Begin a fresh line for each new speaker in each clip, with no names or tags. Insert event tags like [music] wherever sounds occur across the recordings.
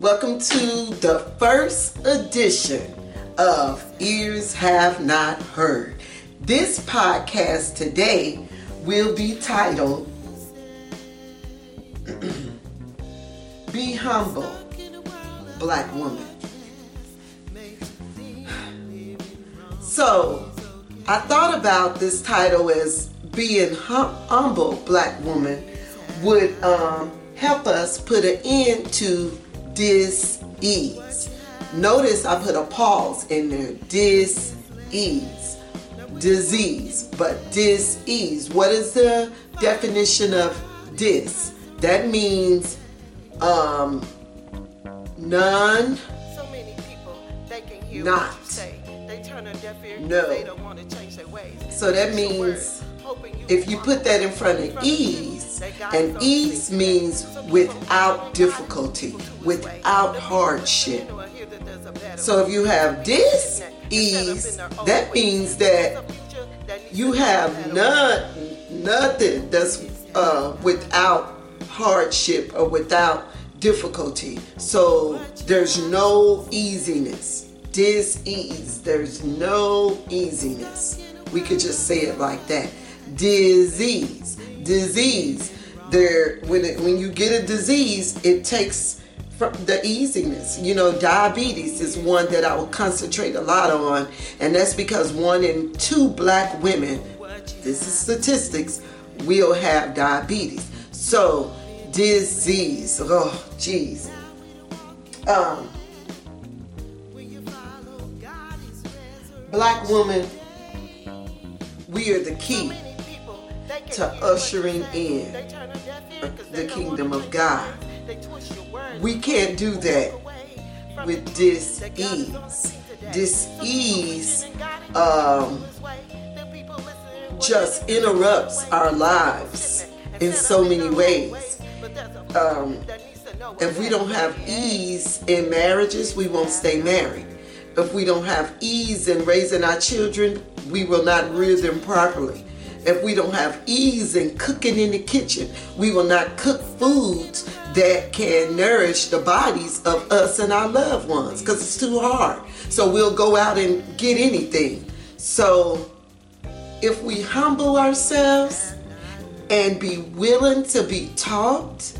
Welcome to the first edition of Ears Have Not Heard. This podcast today will be titled [clears throat] Be Humble, Black Woman. So, I thought about this title as being hum- humble black woman would um, help us put an end to dis-ease. Notice I put a pause in there. Dis-ease. Disease, but dis-ease. What is the definition of dis? That means um, none.
So many people, they can hear
Not.
what you say. They turn a deaf ear
No.
they don't want to change their ways.
So that
It's a word,
means if you put that in front of ease, and ease means without difficulty, without hardship.
You know, I hear that there's a better
So if you have dis
Instead of in
ease, that means that
a future that needs
you have none, nothing that's uh, without hardship or without difficulty. So there's no easiness. Dis-ease. There's no easiness. We could just say it like that. Disease. Disease. There, when it, when you get a disease, it takes from the easiness. You know, diabetes is one that I will concentrate a lot on, and that's because one in two black women, this is statistics, will have diabetes. So, disease. Oh, jeez. Um, black woman, we are the key to ushering in the kingdom of God. We can't do that with
the
dis
truth that God is
ease. um,
this and
just interrupts our lives in so many ways. Um, If we don't have ease in marriages, we won't stay married. If we don't have ease in raising our children, we will not rear them properly. If we don't have ease in cooking in the kitchen, we will not cook foods that can nourish the bodies of us and our loved ones because it's too hard. So we'll go out and get anything. So if we humble ourselves and be willing to be taught,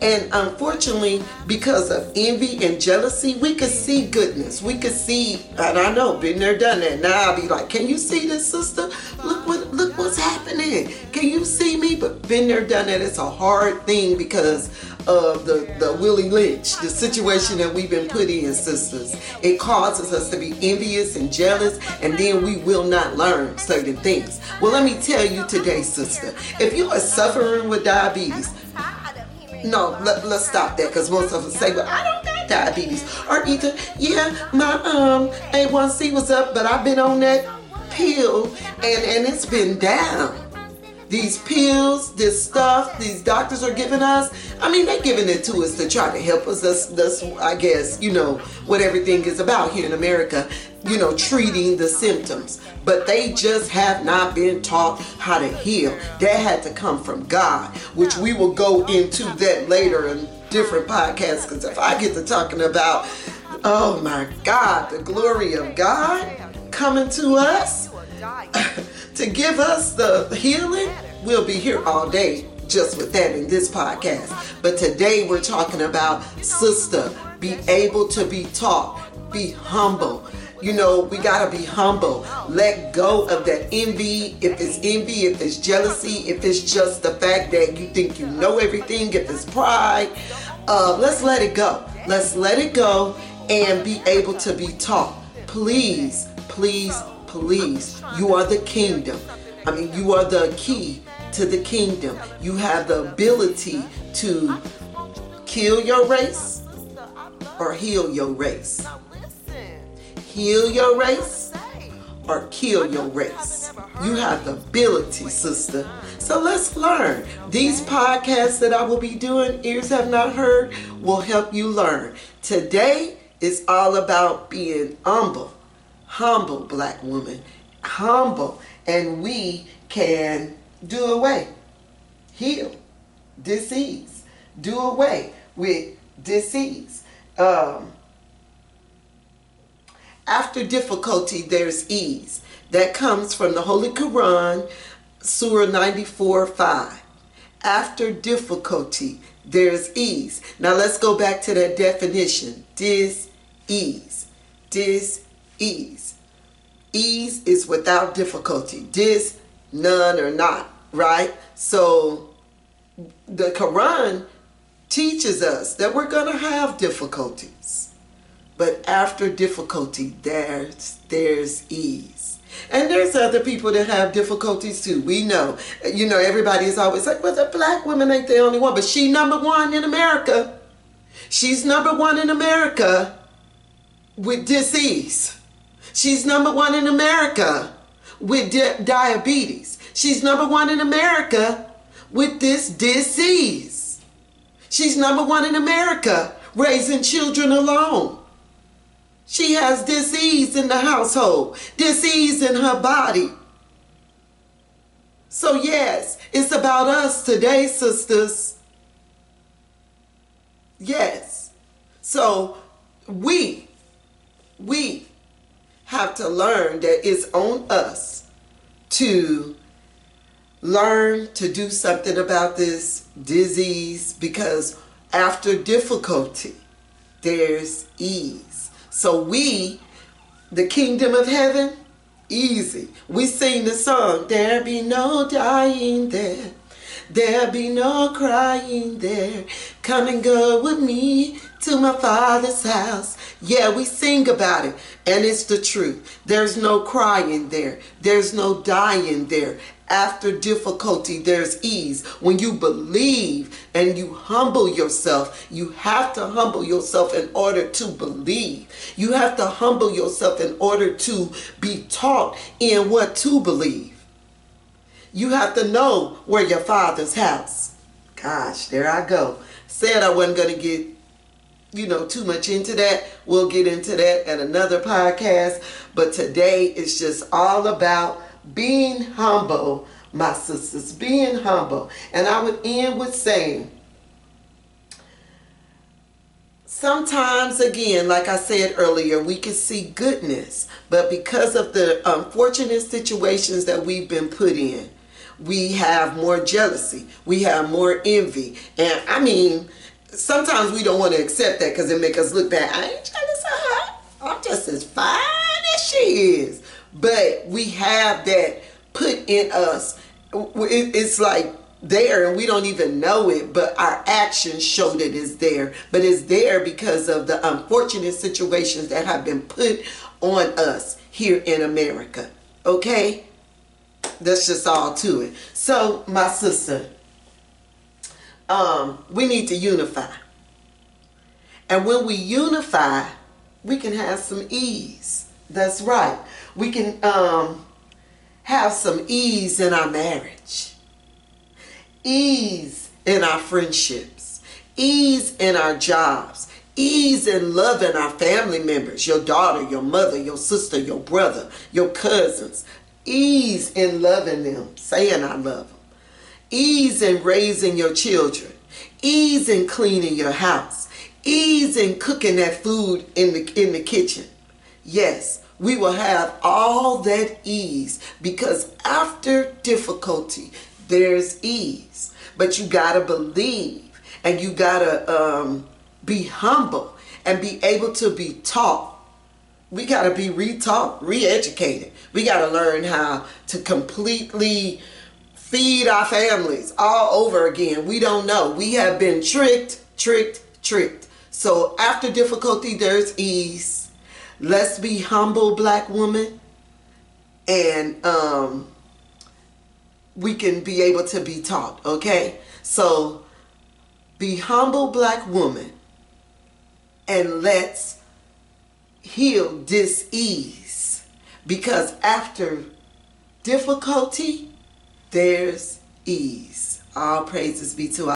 and unfortunately, because of envy and jealousy, we could see goodness. We could see, and I know, been there, done that. Now I'll be like, "Can you see this, sister? Look what, look what's happening. Can you see me?" But been there, done that. It's a hard thing because of the the Willie Lynch, the situation that we've been put in, sisters. It causes us to be envious and jealous, and then we will not learn certain things. Well, let me tell you today, sister. If you are suffering with diabetes, no, let, let's stop that because most of us say, well, I don't got diabetes. Or either, yeah, my um A1C was up, but I've been on that pill and, and it's been down. These pills, this stuff, these doctors are giving us. I mean, they're giving it to us to try to help us. That's, that's I guess, you know, what everything is about here in America, you know, treating the symptoms. But they just have not been taught how to heal. That had to come from God, which we will go into that later in different podcasts. Because if I get to talking about, oh my God, the glory of God coming to us [laughs] to give us the healing, we'll be here all day just with that in this podcast. But today we're talking about sister, be able to be taught, be humble. You know, we gotta be humble. Let go of that envy. If it's envy, if it's jealousy, if it's just the fact that you think you know everything, if it's pride, uh, let's let it go. Let's let it go and be able to be taught. Please, please, please. You are the kingdom. I mean, you are the key to the kingdom. You have the ability to kill your race or heal your race. Heal your race or kill your race. You have the ability, sister. So let's learn. These podcasts that I will be doing, Ears Have Not Heard, will help you learn. Today is all about being humble. Humble, black woman. Humble. And we can do away, heal, disease, do away with disease. um, after difficulty, there's ease. That comes from the Holy Quran, Surah 94 5. After difficulty, there's ease. Now let's go back to that definition. Dis ease. Dis ease. Ease is without difficulty. Dis, none or not, right? So the Quran teaches us that we're going to have difficulties. But after difficulty, there's there's ease. And there's other people that have difficulties too. We know. You know, everybody is always like, well, the black woman ain't the only one. But she number one in America. She's number one in America with disease. She's number one in America with di- diabetes. She's number one in America with this disease. She's number one in America raising children alone. She has disease in the household, disease in her body. So, yes, it's about us today, sisters. Yes. So, we, we have to learn that it's on us to learn to do something about this disease because after difficulty, there's ease. So we, the kingdom of heaven, easy. We sing the song, there be no dying there. There be no crying there. Come and go with me to my father's house. Yeah, we sing about it, and it's the truth. There's no crying there, there's no dying there. After difficulty, there's ease. When you believe and you humble yourself, you have to humble yourself in order to believe. You have to humble yourself in order to be taught in what to believe. You have to know where your father's house. Gosh, there I go. Said I wasn't going to get, you know, too much into that. We'll get into that at another podcast. But today it's just all about being humble, my sisters, being humble. And I would end with saying, sometimes again like i said earlier we can see goodness but because of the unfortunate situations that we've been put in we have more jealousy we have more envy. And i mean sometimes we don't want to accept that because it make us look bad. I ain't jealous of her. I'm just as fine as she is but we have that put in us it's like there and we don't even know it, but our actions show that it's there. But it's there because of the unfortunate situations that have been put on us here in America. Okay? That's just all to it. So, my sister, um, we need to unify. And when we unify, we can have some ease. That's right. We can um, have some ease in our marriage. Ease in our friendships, ease in our jobs, ease in loving our family members, your daughter, your mother, your sister, your brother, your cousins, ease in loving them, saying I love them, ease in raising your children, ease in cleaning your house, ease in cooking that food in the in the kitchen. Yes, we will have all that ease because after difficulty, there's ease. But you got to believe and you got to um, be humble and be able to be taught. We got to be re-taught, re-educated. We got to learn how to completely feed our families all over again. We don't know. We have been tricked, tricked, tricked. So after difficulty, there's ease. Let's be humble, black woman. And um, we can be able to be taught, okay? So be humble black woman and let's heal dis-ease because after difficulty there's ease. All praises be to